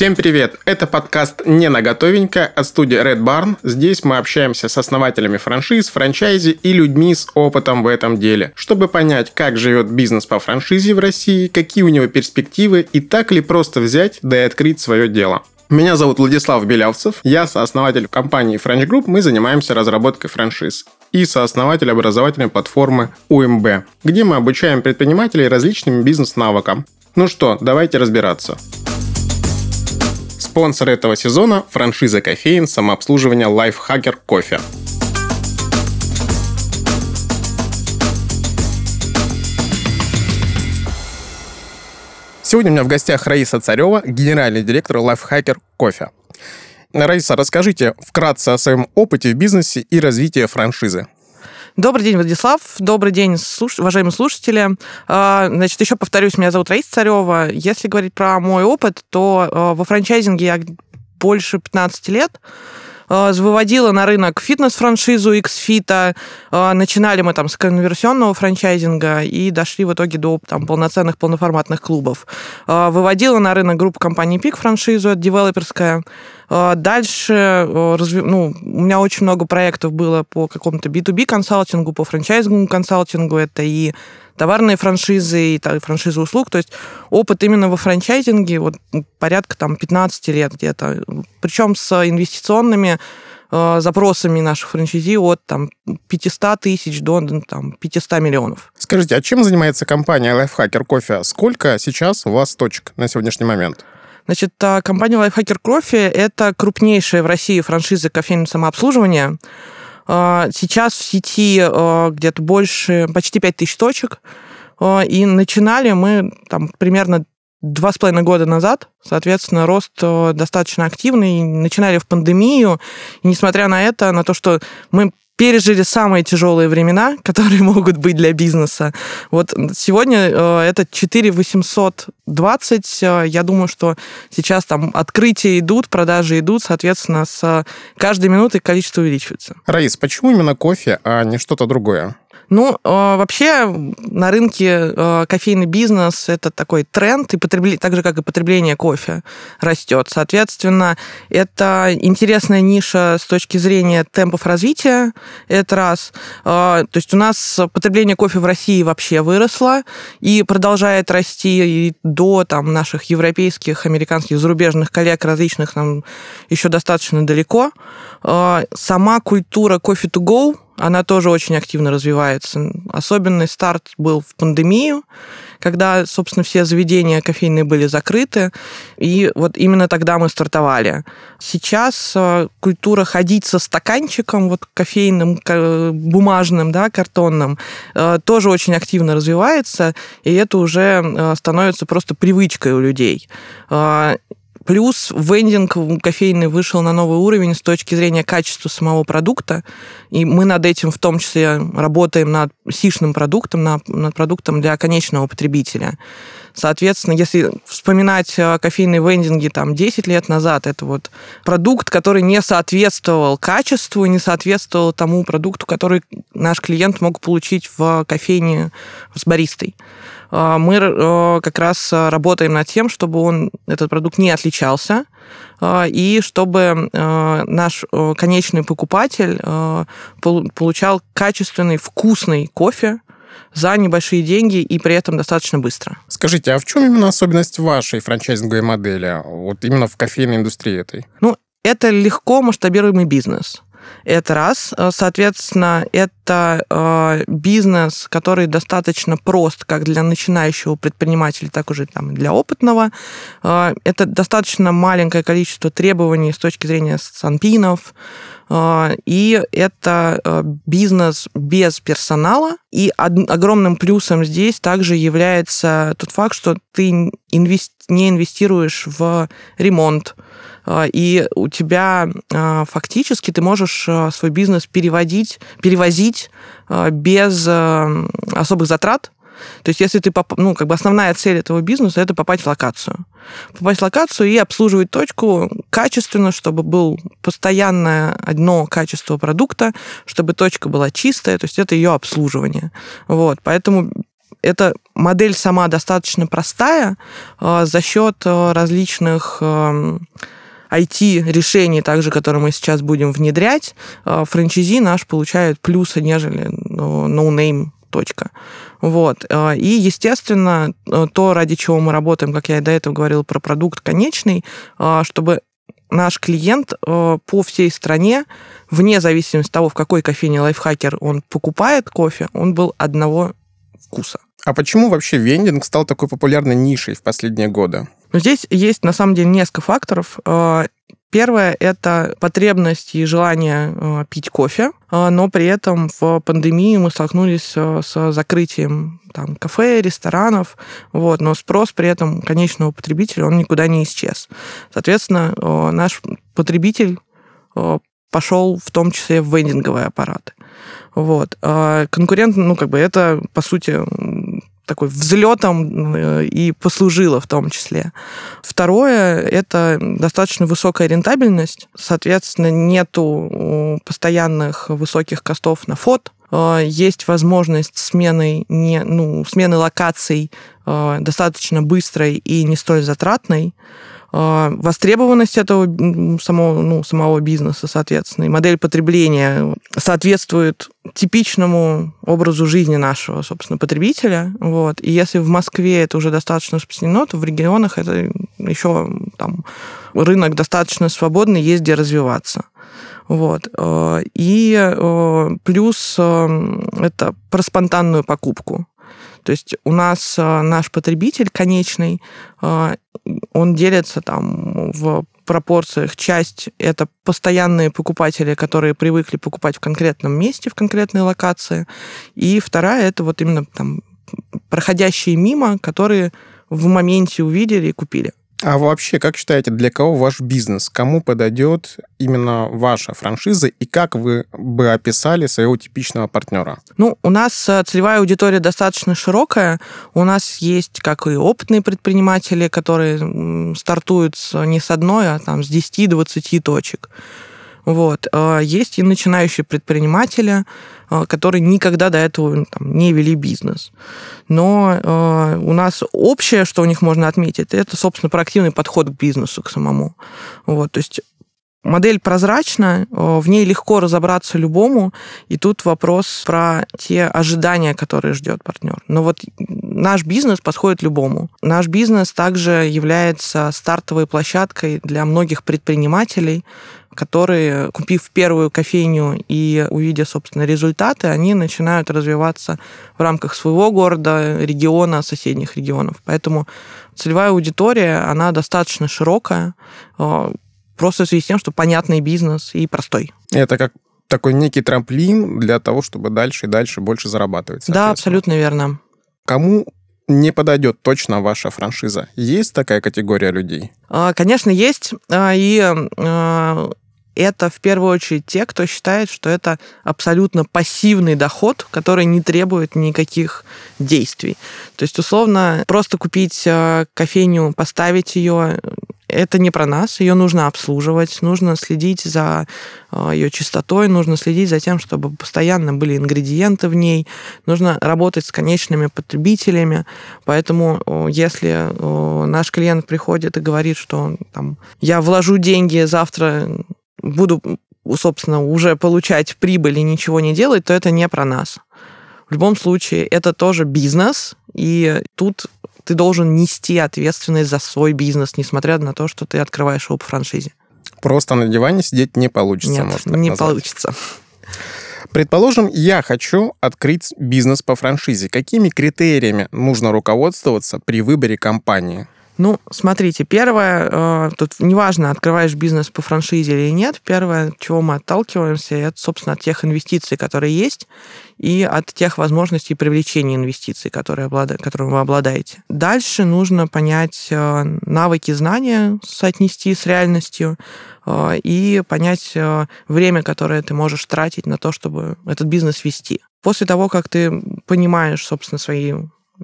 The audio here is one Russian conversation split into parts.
Всем привет! Это подкаст «Не на готовенько» от студии Red Barn. Здесь мы общаемся с основателями франшиз, франчайзи и людьми с опытом в этом деле, чтобы понять, как живет бизнес по франшизе в России, какие у него перспективы и так ли просто взять да и открыть свое дело. Меня зовут Владислав Белявцев, я сооснователь компании French Group, мы занимаемся разработкой франшиз и сооснователь образовательной платформы УМБ, где мы обучаем предпринимателей различным бизнес-навыкам. Ну что, давайте разбираться. Спонсор этого сезона – франшиза кофеин самообслуживания Lifehacker Кофе. Сегодня у меня в гостях Раиса Царева, генеральный директор Lifehacker Кофе. Раиса, расскажите вкратце о своем опыте в бизнесе и развитии франшизы. Добрый день, Владислав. Добрый день, слуш... уважаемые слушатели. А, значит, еще повторюсь, меня зовут Раиса Царева. Если говорить про мой опыт, то а, во франчайзинге я больше 15 лет а, выводила на рынок фитнес-франшизу Xfit. Начинали мы там с конверсионного франчайзинга и дошли в итоге до там, полноценных полноформатных клубов. Выводила на рынок группу компании Пик франшизу, это девелоперская. А, дальше э, ну, у меня очень много проектов было по какому-то B2B консалтингу, по франчайзинговому консалтингу. Это и товарные франшизы, и франшизы услуг. То есть опыт именно во франчайзинге вот, порядка там, 15 лет где-то. Причем с инвестиционными э, запросами наших франчайзи от там, 500 тысяч до там, 500 миллионов. Скажите, а чем занимается компания Lifehacker Coffee? Сколько сейчас у вас точек на сегодняшний момент? Значит, а, компания Lifehacker Coffee – это крупнейшая в России франшиза кофейного самообслуживания. А, сейчас в сети а, где-то больше, почти 5000 точек. И начинали мы там примерно два с половиной года назад, соответственно, рост достаточно активный. Начинали в пандемию, и несмотря на это, на то, что мы пережили самые тяжелые времена, которые могут быть для бизнеса. Вот сегодня э, это 4 820. Э, я думаю, что сейчас там открытия идут, продажи идут, соответственно, с каждой минутой количество увеличивается. Раис, почему именно кофе, а не что-то другое? Ну, а, вообще на рынке а, кофейный бизнес это такой тренд, и потребление, так же, как и потребление кофе растет. Соответственно, это интересная ниша с точки зрения темпов развития, это раз. А, то есть у нас потребление кофе в России вообще выросло и продолжает расти и до там, наших европейских, американских, зарубежных коллег различных нам еще достаточно далеко. Сама культура кофе to go она тоже очень активно развивается. Особенный старт был в пандемию, когда, собственно, все заведения кофейные были закрыты, и вот именно тогда мы стартовали. Сейчас э, культура ходить со стаканчиком, вот кофейным, бумажным, да, картонным, э, тоже очень активно развивается, и это уже э, становится просто привычкой у людей. Плюс вендинг кофейный вышел на новый уровень с точки зрения качества самого продукта, и мы над этим в том числе работаем над сишным продуктом, над, продуктом для конечного потребителя. Соответственно, если вспоминать э, кофейные вендинги там 10 лет назад, это вот продукт, который не соответствовал качеству, не соответствовал тому продукту, который наш клиент мог получить в кофейне с баристой. А, мы э, как раз работаем над тем, чтобы он, этот продукт не отличался, а, и чтобы э, наш э, конечный покупатель получал качественный, вкусный кофе, за небольшие деньги и при этом достаточно быстро. Скажите, а в чем именно особенность вашей франчайзинговой модели, вот именно в кофейной индустрии этой? Ну, это легко масштабируемый бизнес. Это раз. Э, соответственно, это э, бизнес, который достаточно прост как для начинающего предпринимателя, так уже там, для опытного. Э, это достаточно маленькое количество требований с точки зрения санпинов. Э, и это э, бизнес без персонала. И огромным плюсом здесь также является тот факт, что ты не инвестируешь в ремонт, а, и у тебя а, фактически ты можешь а, свой бизнес переводить, перевозить без особых затрат, то есть, если ты, ну, как бы основная цель этого бизнеса это попасть в локацию. Попасть в локацию и обслуживать точку качественно, чтобы был постоянное одно качество продукта, чтобы точка была чистая, то есть это ее обслуживание. Вот, поэтому эта модель сама достаточно простая за счет различных IT-решений, также, которые мы сейчас будем внедрять, франчайзи наш получает плюсы, нежели no-name точка. Вот. И, естественно, то, ради чего мы работаем, как я и до этого говорил про продукт конечный, чтобы наш клиент э, по всей стране, вне зависимости от того, в какой кофейне лайфхакер он покупает кофе, он был одного вкуса. А почему вообще вендинг стал такой популярной нишей в последние годы? Здесь есть, на самом деле, несколько факторов. Первое – это потребность и желание э, пить кофе, э, но при этом в пандемии мы столкнулись э, с закрытием там, кафе, ресторанов, вот, но спрос при этом конечного потребителя, он никуда не исчез. Соответственно, наш потребитель пошел в том числе в вендинговые аппараты. Вот. Конкурент, ну, как бы это, по сути, такой взлетом э, и послужило в том числе. Второе – это достаточно высокая рентабельность, соответственно, нету постоянных высоких костов на фот, э, есть возможность смены, не, ну, смены локаций э, достаточно быстрой и не столь затратной. А, востребованность этого самого, ну, самого бизнеса, соответственно, и модель потребления соответствует типичному образу жизни нашего, собственно, потребителя. Вот. И если в Москве это уже достаточно распространено, то в регионах это еще там, рынок достаточно свободный, есть где развиваться. Вот. А, и а, плюс это про спонтанную покупку. То есть у нас наш потребитель конечный, он делится там в пропорциях. Часть — это постоянные покупатели, которые привыкли покупать в конкретном месте, в конкретной локации. И вторая — это вот именно там проходящие мимо, которые в моменте увидели и купили. А вообще, как считаете, для кого ваш бизнес? Кому подойдет именно ваша франшиза и как вы бы описали своего типичного партнера? Ну, у нас э, целевая аудитория достаточно широкая. У нас есть как и опытные предприниматели, которые стартуют не с одной, а там с 10-20 точек. Вот. А есть и начинающие предприниматели, а, которые никогда до этого там, не вели бизнес. Но э, у нас общее, что у них можно отметить, это, собственно, проактивный подход к бизнесу, к самому. Вот, то есть Модель прозрачна, в ней легко разобраться любому, и тут вопрос про те ожидания, которые ждет партнер. Но вот наш бизнес подходит любому. Наш бизнес также является стартовой площадкой для многих предпринимателей, которые, купив первую кофейню и увидя, собственно, результаты, они начинают развиваться в рамках своего города, региона, соседних регионов. Поэтому целевая аудитория, она достаточно широкая, э, просто в связи с тем, что понятный бизнес и простой. Это как такой некий трамплин для того, чтобы дальше и дальше больше зарабатывать. Да, абсолютно верно. Кому не подойдет точно ваша франшиза? Есть такая категория людей? А, конечно, есть. А, и а, это в первую очередь те, кто считает, что это абсолютно пассивный доход, который не требует никаких действий. То есть, условно, просто купить э, кофейню, поставить ее, это не про нас, ее нужно обслуживать, нужно следить за э, ее чистотой, нужно следить за тем, чтобы постоянно были ингредиенты в ней, нужно работать с конечными потребителями. Поэтому э, если наш клиент приходит и говорит, что там, я вложу деньги завтра буду, собственно, уже получать прибыль и ничего не делать, то это не про нас. В любом случае, это тоже бизнес, и тут ты должен нести ответственность за свой бизнес, несмотря на то, что ты открываешь его по франшизе. Просто на диване сидеть не получится, Нет, можно не назвать. получится. Предположим, я хочу открыть бизнес по франшизе. Какими критериями нужно руководствоваться при выборе компании? Ну, смотрите, первое, э, тут неважно, открываешь бизнес по франшизе или нет, первое, от чего мы отталкиваемся, это, собственно, от тех инвестиций, которые есть, и от тех возможностей привлечения инвестиций, которые, облада... которыми вы обладаете. Дальше нужно понять э, навыки, знания, соотнести с реальностью, э, и понять время, которое ты можешь тратить на то, чтобы этот бизнес вести. После того, как ты понимаешь, собственно, свои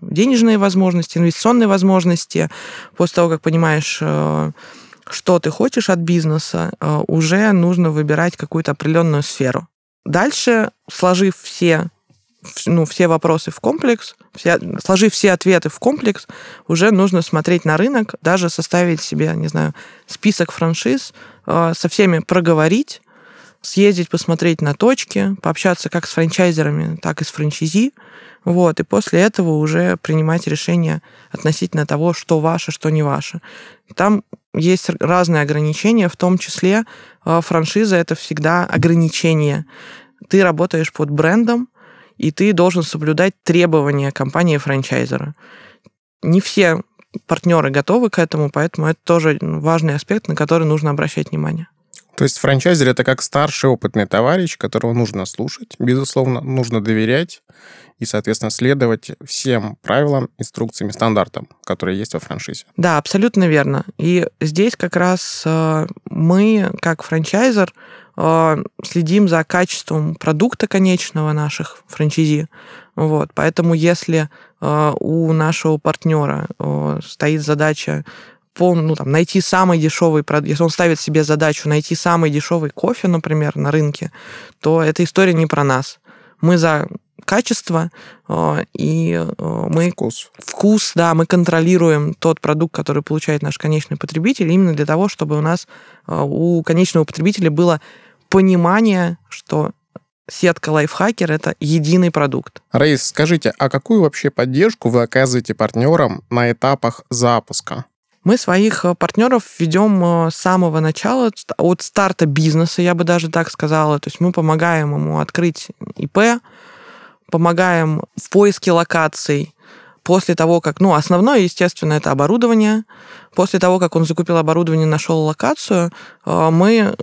денежные возможности, инвестиционные возможности. После того, как понимаешь, э, что ты хочешь от бизнеса, э, уже нужно выбирать какую-то определенную сферу. Дальше, сложив все ну, все вопросы в комплекс, все, сложив все ответы в комплекс, уже нужно смотреть на рынок, даже составить себе, не знаю, список франшиз, э, со всеми проговорить, съездить, посмотреть на точки, пообщаться как с франчайзерами, так и с франчайзи, вот, и после этого уже принимать решение относительно того, что ваше, что не ваше. Там есть разные ограничения, в том числе э, франшиза — это всегда ограничение. Ты работаешь под брендом, и ты должен соблюдать требования компании-франчайзера. Не все партнеры готовы к этому, поэтому это тоже важный аспект, на который нужно обращать внимание. То есть франчайзер это как старший опытный товарищ, которого нужно слушать, безусловно, нужно доверять и, соответственно, следовать всем правилам, инструкциям, стандартам, которые есть во франшизе. Да, абсолютно верно. И здесь как раз э, мы, как франчайзер, э, следим за качеством продукта конечного наших франчайзи. Вот. Поэтому если э, у нашего партнера стоит задача пол, ну, там, найти самый дешевый продукт, если он ставит себе задачу найти самый дешевый кофе, например, на рынке, то эта история не про нас. Мы за качество, э, и э, мы... Вкус. Вкус, да, мы контролируем тот продукт, который получает наш конечный потребитель, именно для того, чтобы у нас, э, у конечного потребителя было понимание, что сетка лайфхакер это единый продукт. Раис, скажите, а какую вообще поддержку вы оказываете партнерам на этапах запуска? Мы своих э, партнеров ведем э, с самого начала, от старта бизнеса, я бы даже так сказала. То есть мы помогаем ему открыть ИП, помогаем в поиске локаций, после того, как, ну, основное, естественно, это оборудование. После того, как он закупил оборудование, нашел локацию, э, мы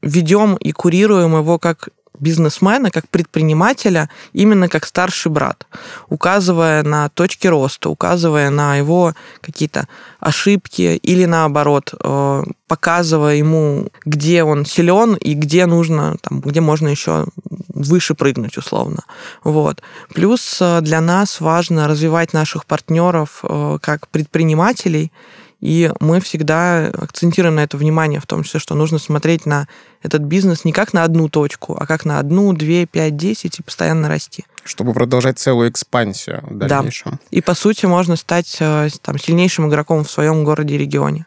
ведем и курируем его как бизнесмена, как предпринимателя, именно как старший брат, указывая на точки роста, указывая на его какие-то ошибки или наоборот, э, показывая ему, где он силен и где нужно, там, где можно еще выше прыгнуть условно. Вот. Плюс э, для нас важно развивать наших партнеров э, как предпринимателей и мы всегда акцентируем на это внимание, в том числе, что нужно смотреть на этот бизнес не как на одну точку, а как на одну, две, пять, десять и постоянно расти. Чтобы продолжать целую экспансию в дальнейшем. Да. И, по сути, можно стать э, там, сильнейшим игроком в своем городе и регионе.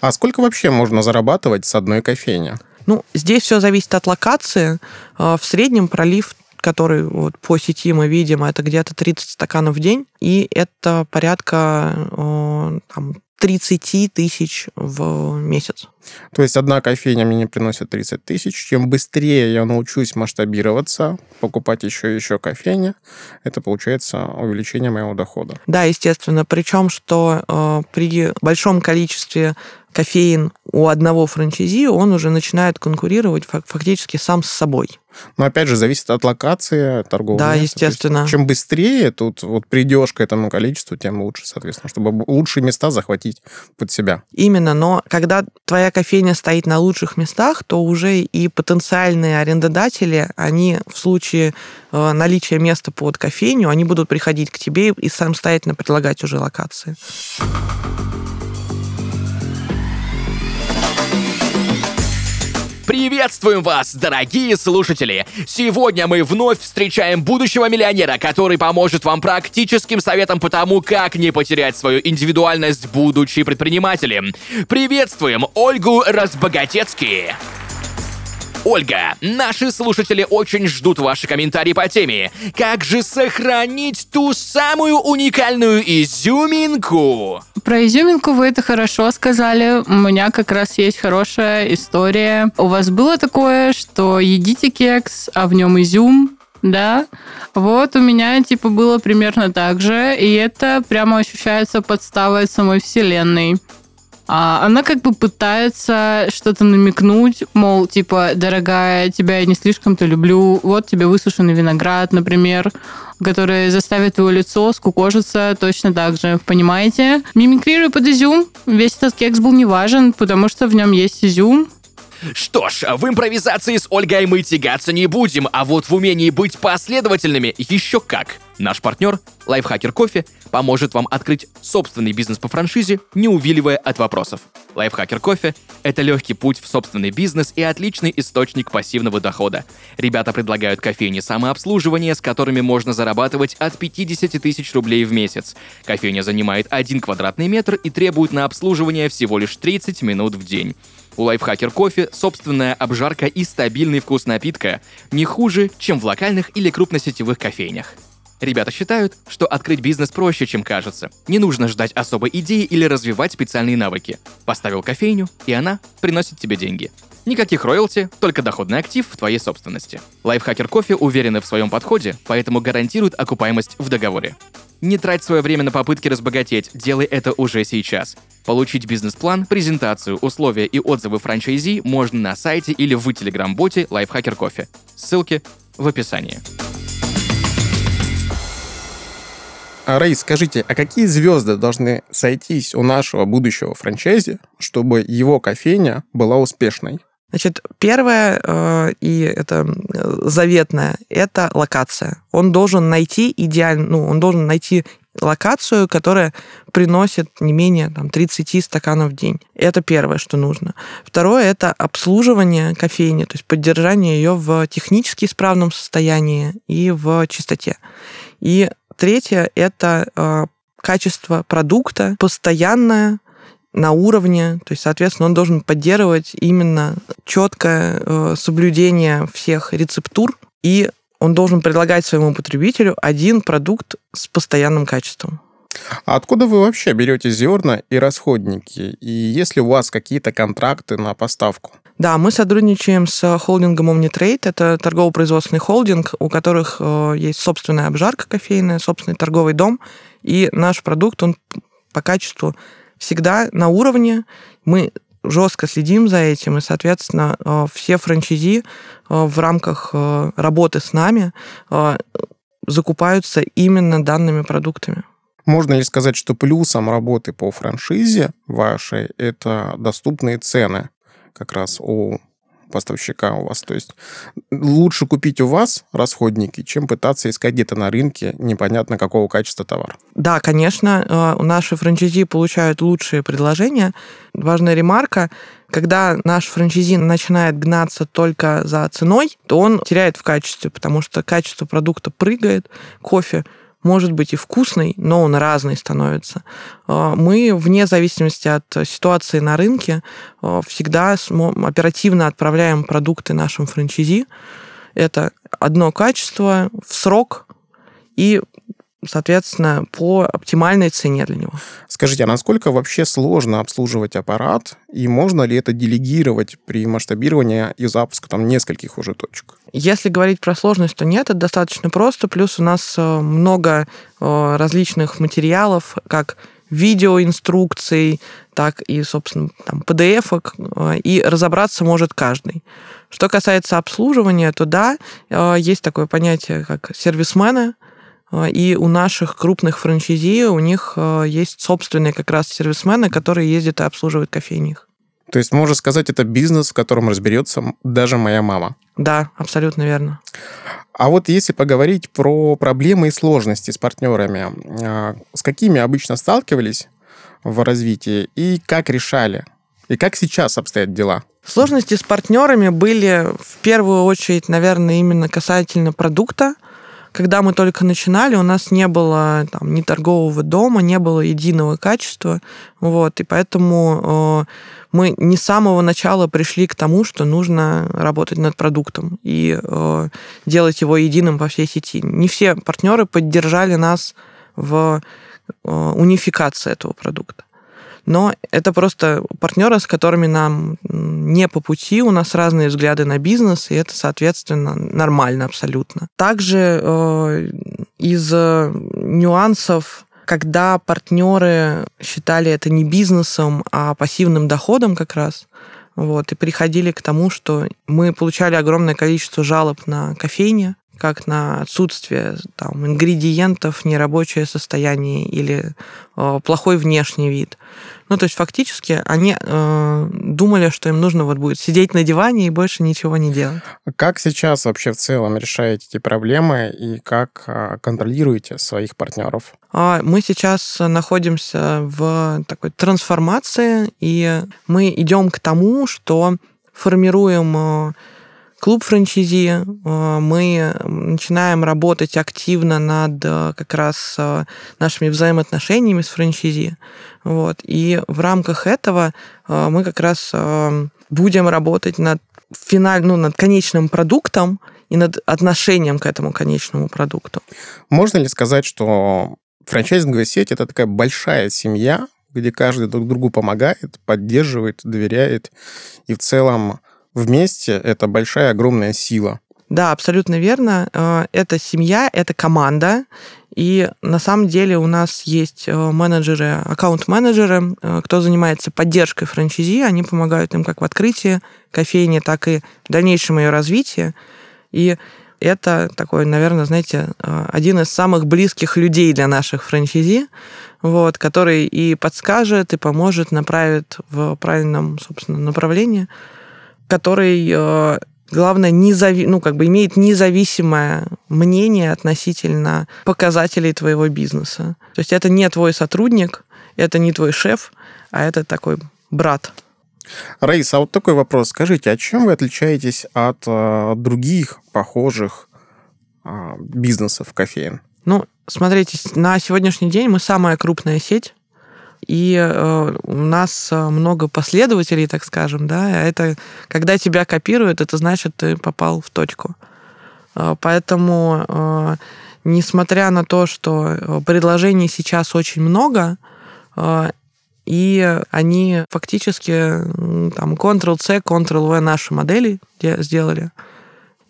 А сколько вообще можно зарабатывать с одной кофейни? Ну, здесь все зависит от локации. Э, в среднем пролив который вот по сети мы видим, это где-то 30 стаканов в день, и это порядка э, там, 30 тысяч в месяц. То есть одна кофейня мне приносит 30 тысяч. Чем быстрее я научусь масштабироваться, покупать еще и еще кофейня, это получается увеличение моего дохода. Да, естественно. Причем, что э, при большом количестве кофеин у одного франчайзи, он уже начинает конкурировать фактически сам с собой. Но опять же, зависит от локации торгового Да, места. естественно. Есть, чем быстрее тут вот придешь к этому количеству, тем лучше, соответственно, чтобы лучшие места захватить под себя. Именно, но когда твоя кофейня стоит на лучших местах, то уже и потенциальные арендодатели, они в случае э, наличия места под кофейню, они будут приходить к тебе и самостоятельно предлагать уже локации. Приветствуем вас, дорогие слушатели! Сегодня мы вновь встречаем будущего миллионера, который поможет вам практическим советом по тому, как не потерять свою индивидуальность, будучи предпринимателем. Приветствуем Ольгу Разбогатецки! Ольга, наши слушатели очень ждут ваши комментарии по теме. Как же сохранить ту самую уникальную изюминку? Про изюминку вы это хорошо сказали. У меня как раз есть хорошая история. У вас было такое, что едите кекс, а в нем изюм, да. Вот у меня типа было примерно так же, и это прямо ощущается подставой самой вселенной. А она как бы пытается что-то намекнуть, мол, типа, дорогая, тебя я не слишком-то люблю, вот тебе высушенный виноград, например, который заставит твое лицо скукожиться точно так же, понимаете? Мимикрирую под изюм, весь этот кекс был не важен, потому что в нем есть изюм, Что ж, в импровизации с Ольгой мы тягаться не будем, а вот в умении быть последовательными еще как. Наш партнер, Лайфхакер Кофе, поможет вам открыть собственный бизнес по франшизе, не увиливая от вопросов. Лайфхакер Кофе – это легкий путь в собственный бизнес и отличный источник пассивного дохода. Ребята предлагают кофейни самообслуживания, с которыми можно зарабатывать от 50 тысяч рублей в месяц. Кофейня занимает 1 квадратный метр и требует на обслуживание всего лишь 30 минут в день. У Лайфхакер Кофе собственная обжарка и стабильный вкус напитка не хуже, чем в локальных или крупносетевых кофейнях. Ребята считают, что открыть бизнес проще, чем кажется. Не нужно ждать особой идеи или развивать специальные навыки. Поставил кофейню, и она приносит тебе деньги. Никаких роялти, только доходный актив в твоей собственности. Лайфхакер кофе уверены в своем подходе, поэтому гарантируют окупаемость в договоре. Не трать свое время на попытки разбогатеть, делай это уже сейчас. Получить бизнес-план, презентацию, условия и отзывы франчайзи можно на сайте или в телеграм-боте Lifehacker Кофе. Ссылки в описании. А, Рэй, скажите, а какие звезды должны сойтись у нашего будущего франчайзи, чтобы его кофейня была успешной? Значит, первое, э, и это заветное, это локация. Он должен найти идеально, ну, он должен найти локацию, которая приносит не менее там, 30 стаканов в день. Это первое, что нужно. Второе – это обслуживание кофейни, то есть поддержание ее в технически исправном состоянии и в чистоте. И Третье – это э, качество продукта постоянное, на уровне, то есть, соответственно, он должен поддерживать именно четкое э, соблюдение всех рецептур, и он должен предлагать своему потребителю один продукт с постоянным качеством. А откуда вы вообще берете зерна и расходники? И есть ли у вас какие-то контракты на поставку? Да, мы сотрудничаем с холдингом Omnitrade. Это торгово-производственный холдинг, у которых э, есть собственная обжарка кофейная, собственный торговый дом. И наш продукт, он по качеству всегда на уровне. Мы жестко следим за этим, и, соответственно, э, все франчайзи э, в рамках работы с нами закупаются именно данными продуктами. Можно ли сказать, что плюсом работы по франшизе вашей это доступные цены? как раз у поставщика у вас. То есть лучше купить у вас расходники, чем пытаться искать где-то на рынке непонятно какого качества товар. Да, конечно, э, наши франчайзи получают лучшие предложения. Важная ремарка, когда наш франчайзи начинает гнаться только за ценой, то он теряет в качестве, потому что качество продукта прыгает, кофе может быть и вкусный, но он разный становится. А, мы, вне зависимости от ситуации на рынке, а, всегда оперативно отправляем продукты нашим франчайзи. Это одно качество в срок и соответственно, по оптимальной цене для него. Скажите, а насколько вообще сложно обслуживать аппарат, и можно ли это делегировать при масштабировании и запуске там нескольких уже точек? Если говорить про сложность, то нет, это достаточно просто. Плюс у нас э, много э, различных материалов, как видеоинструкций, так и, собственно, там, PDF, э, и разобраться может каждый. Что касается обслуживания, то да, есть такое понятие, как сервисмены, и у наших крупных франчайзи у них есть собственные как раз сервисмены, которые ездят и обслуживают кофейни. То есть, можно сказать, это бизнес, в котором разберется даже моя мама. Да, абсолютно верно. А вот если поговорить про проблемы и сложности с партнерами, а, с какими обычно сталкивались в развитии и как решали? И как сейчас обстоят дела? Сложности с партнерами были в первую очередь, наверное, именно касательно продукта. Когда мы только начинали, у нас не было там, ни торгового дома, не было единого качества. Вот, и поэтому э, мы не с самого начала пришли к тому, что нужно работать над продуктом и э, делать его единым по всей сети. Не все партнеры поддержали нас в э, унификации этого продукта. Но это просто партнеры, с которыми нам не по пути, у нас разные взгляды на бизнес, и это, соответственно, нормально абсолютно. Также э, из нюансов когда партнеры считали это не бизнесом, а пассивным доходом как раз, вот, и приходили к тому, что мы получали огромное количество жалоб на кофейне, как на отсутствие там, ингредиентов, нерабочее состояние или э, плохой внешний вид. Ну, то есть фактически они э, думали, что им нужно вот будет сидеть на диване и больше ничего не делать. Как сейчас вообще в целом решаете эти проблемы и как э, контролируете своих партнеров? А, мы сейчас находимся в такой трансформации, и мы идем к тому, что формируем э, клуб франчайзи. Э, мы начинаем работать активно над э, как раз э, нашими взаимоотношениями с франчайзи. Вот. И в рамках этого мы как раз будем работать над финаль, ну, над конечным продуктом и над отношением к этому конечному продукту. Можно ли сказать, что франчайзинговая сеть это такая большая семья, где каждый друг другу помогает, поддерживает, доверяет, и в целом вместе это большая, огромная сила. Да, абсолютно верно. Э, это семья, это команда. И на самом деле у нас есть э, менеджеры, аккаунт-менеджеры, э, кто занимается поддержкой франчайзи. Они помогают им как в открытии кофейни, так и в дальнейшем ее развитии. И это такой, наверное, знаете, один из самых близких людей для наших франчайзи, вот, который и подскажет, и поможет, направит в правильном, собственно, направлении который, э, главное, незави... ну, как бы имеет независимое мнение относительно показателей твоего бизнеса. То есть это не твой сотрудник, это не твой шеф, а это такой брат. Раиса, а вот такой вопрос. Скажите, а чем вы отличаетесь от э, других похожих э, бизнесов кофеин? Ну, смотрите, на сегодняшний день мы самая крупная сеть и э, у нас э, много последователей, так скажем, да, а это когда тебя копируют, это значит, ты попал в точку. Э, поэтому, несмотря на то, что предложений сейчас очень много, и они фактически там Ctrl-C, Ctrl-V наши модели сделали,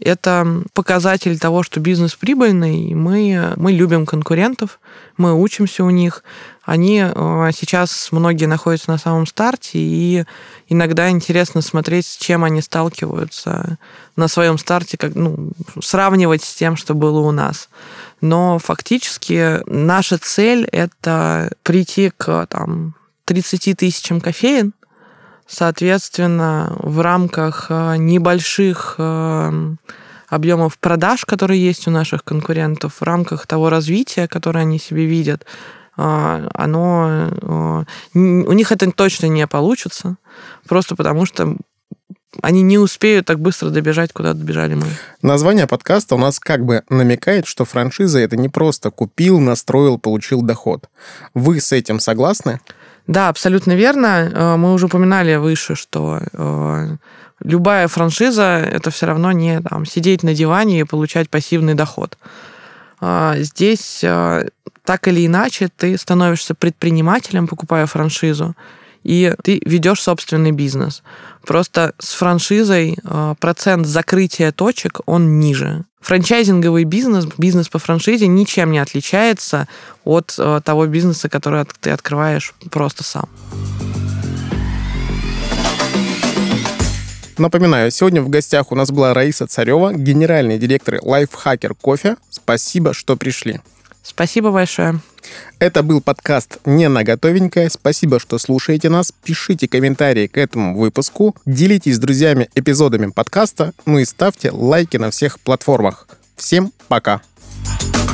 это показатель того, что бизнес прибыльный, и мы, мы любим конкурентов, мы учимся у них. Они э, сейчас многие находятся на самом старте, и иногда интересно смотреть, с чем они сталкиваются на своем старте, как, ну, сравнивать с тем, что было у нас. Но фактически наша цель – это прийти к там, 30 тысячам кофеин, Соответственно, в рамках э, небольших э, объемов продаж, которые есть у наших конкурентов, в рамках того развития, которое они себе видят, э, оно, у них это точно не получится, просто потому что они не успеют так быстро добежать, куда добежали мы. Название подкаста у нас как бы намекает, что франшиза это не просто купил, настроил, получил доход. Вы с этим согласны? Да, абсолютно верно. Э, мы уже упоминали выше, что э, любая франшиза это все равно не там, сидеть на диване и получать пассивный доход. Э, здесь так или иначе ты становишься предпринимателем, покупая франшизу, и ты ведешь собственный бизнес. Просто с франшизой процент закрытия точек, он ниже франчайзинговый бизнес, бизнес по франшизе ничем не отличается от э, того бизнеса, который ты открываешь просто сам. Напоминаю, сегодня в гостях у нас была Раиса Царева, генеральный директор Lifehacker Кофе. Спасибо, что пришли. Спасибо большое. Это был подкаст «Не на готовенькое». Спасибо, что слушаете нас. Пишите комментарии к этому выпуску. Делитесь с друзьями эпизодами подкаста. Ну и ставьте лайки на всех платформах. Всем пока. Пока.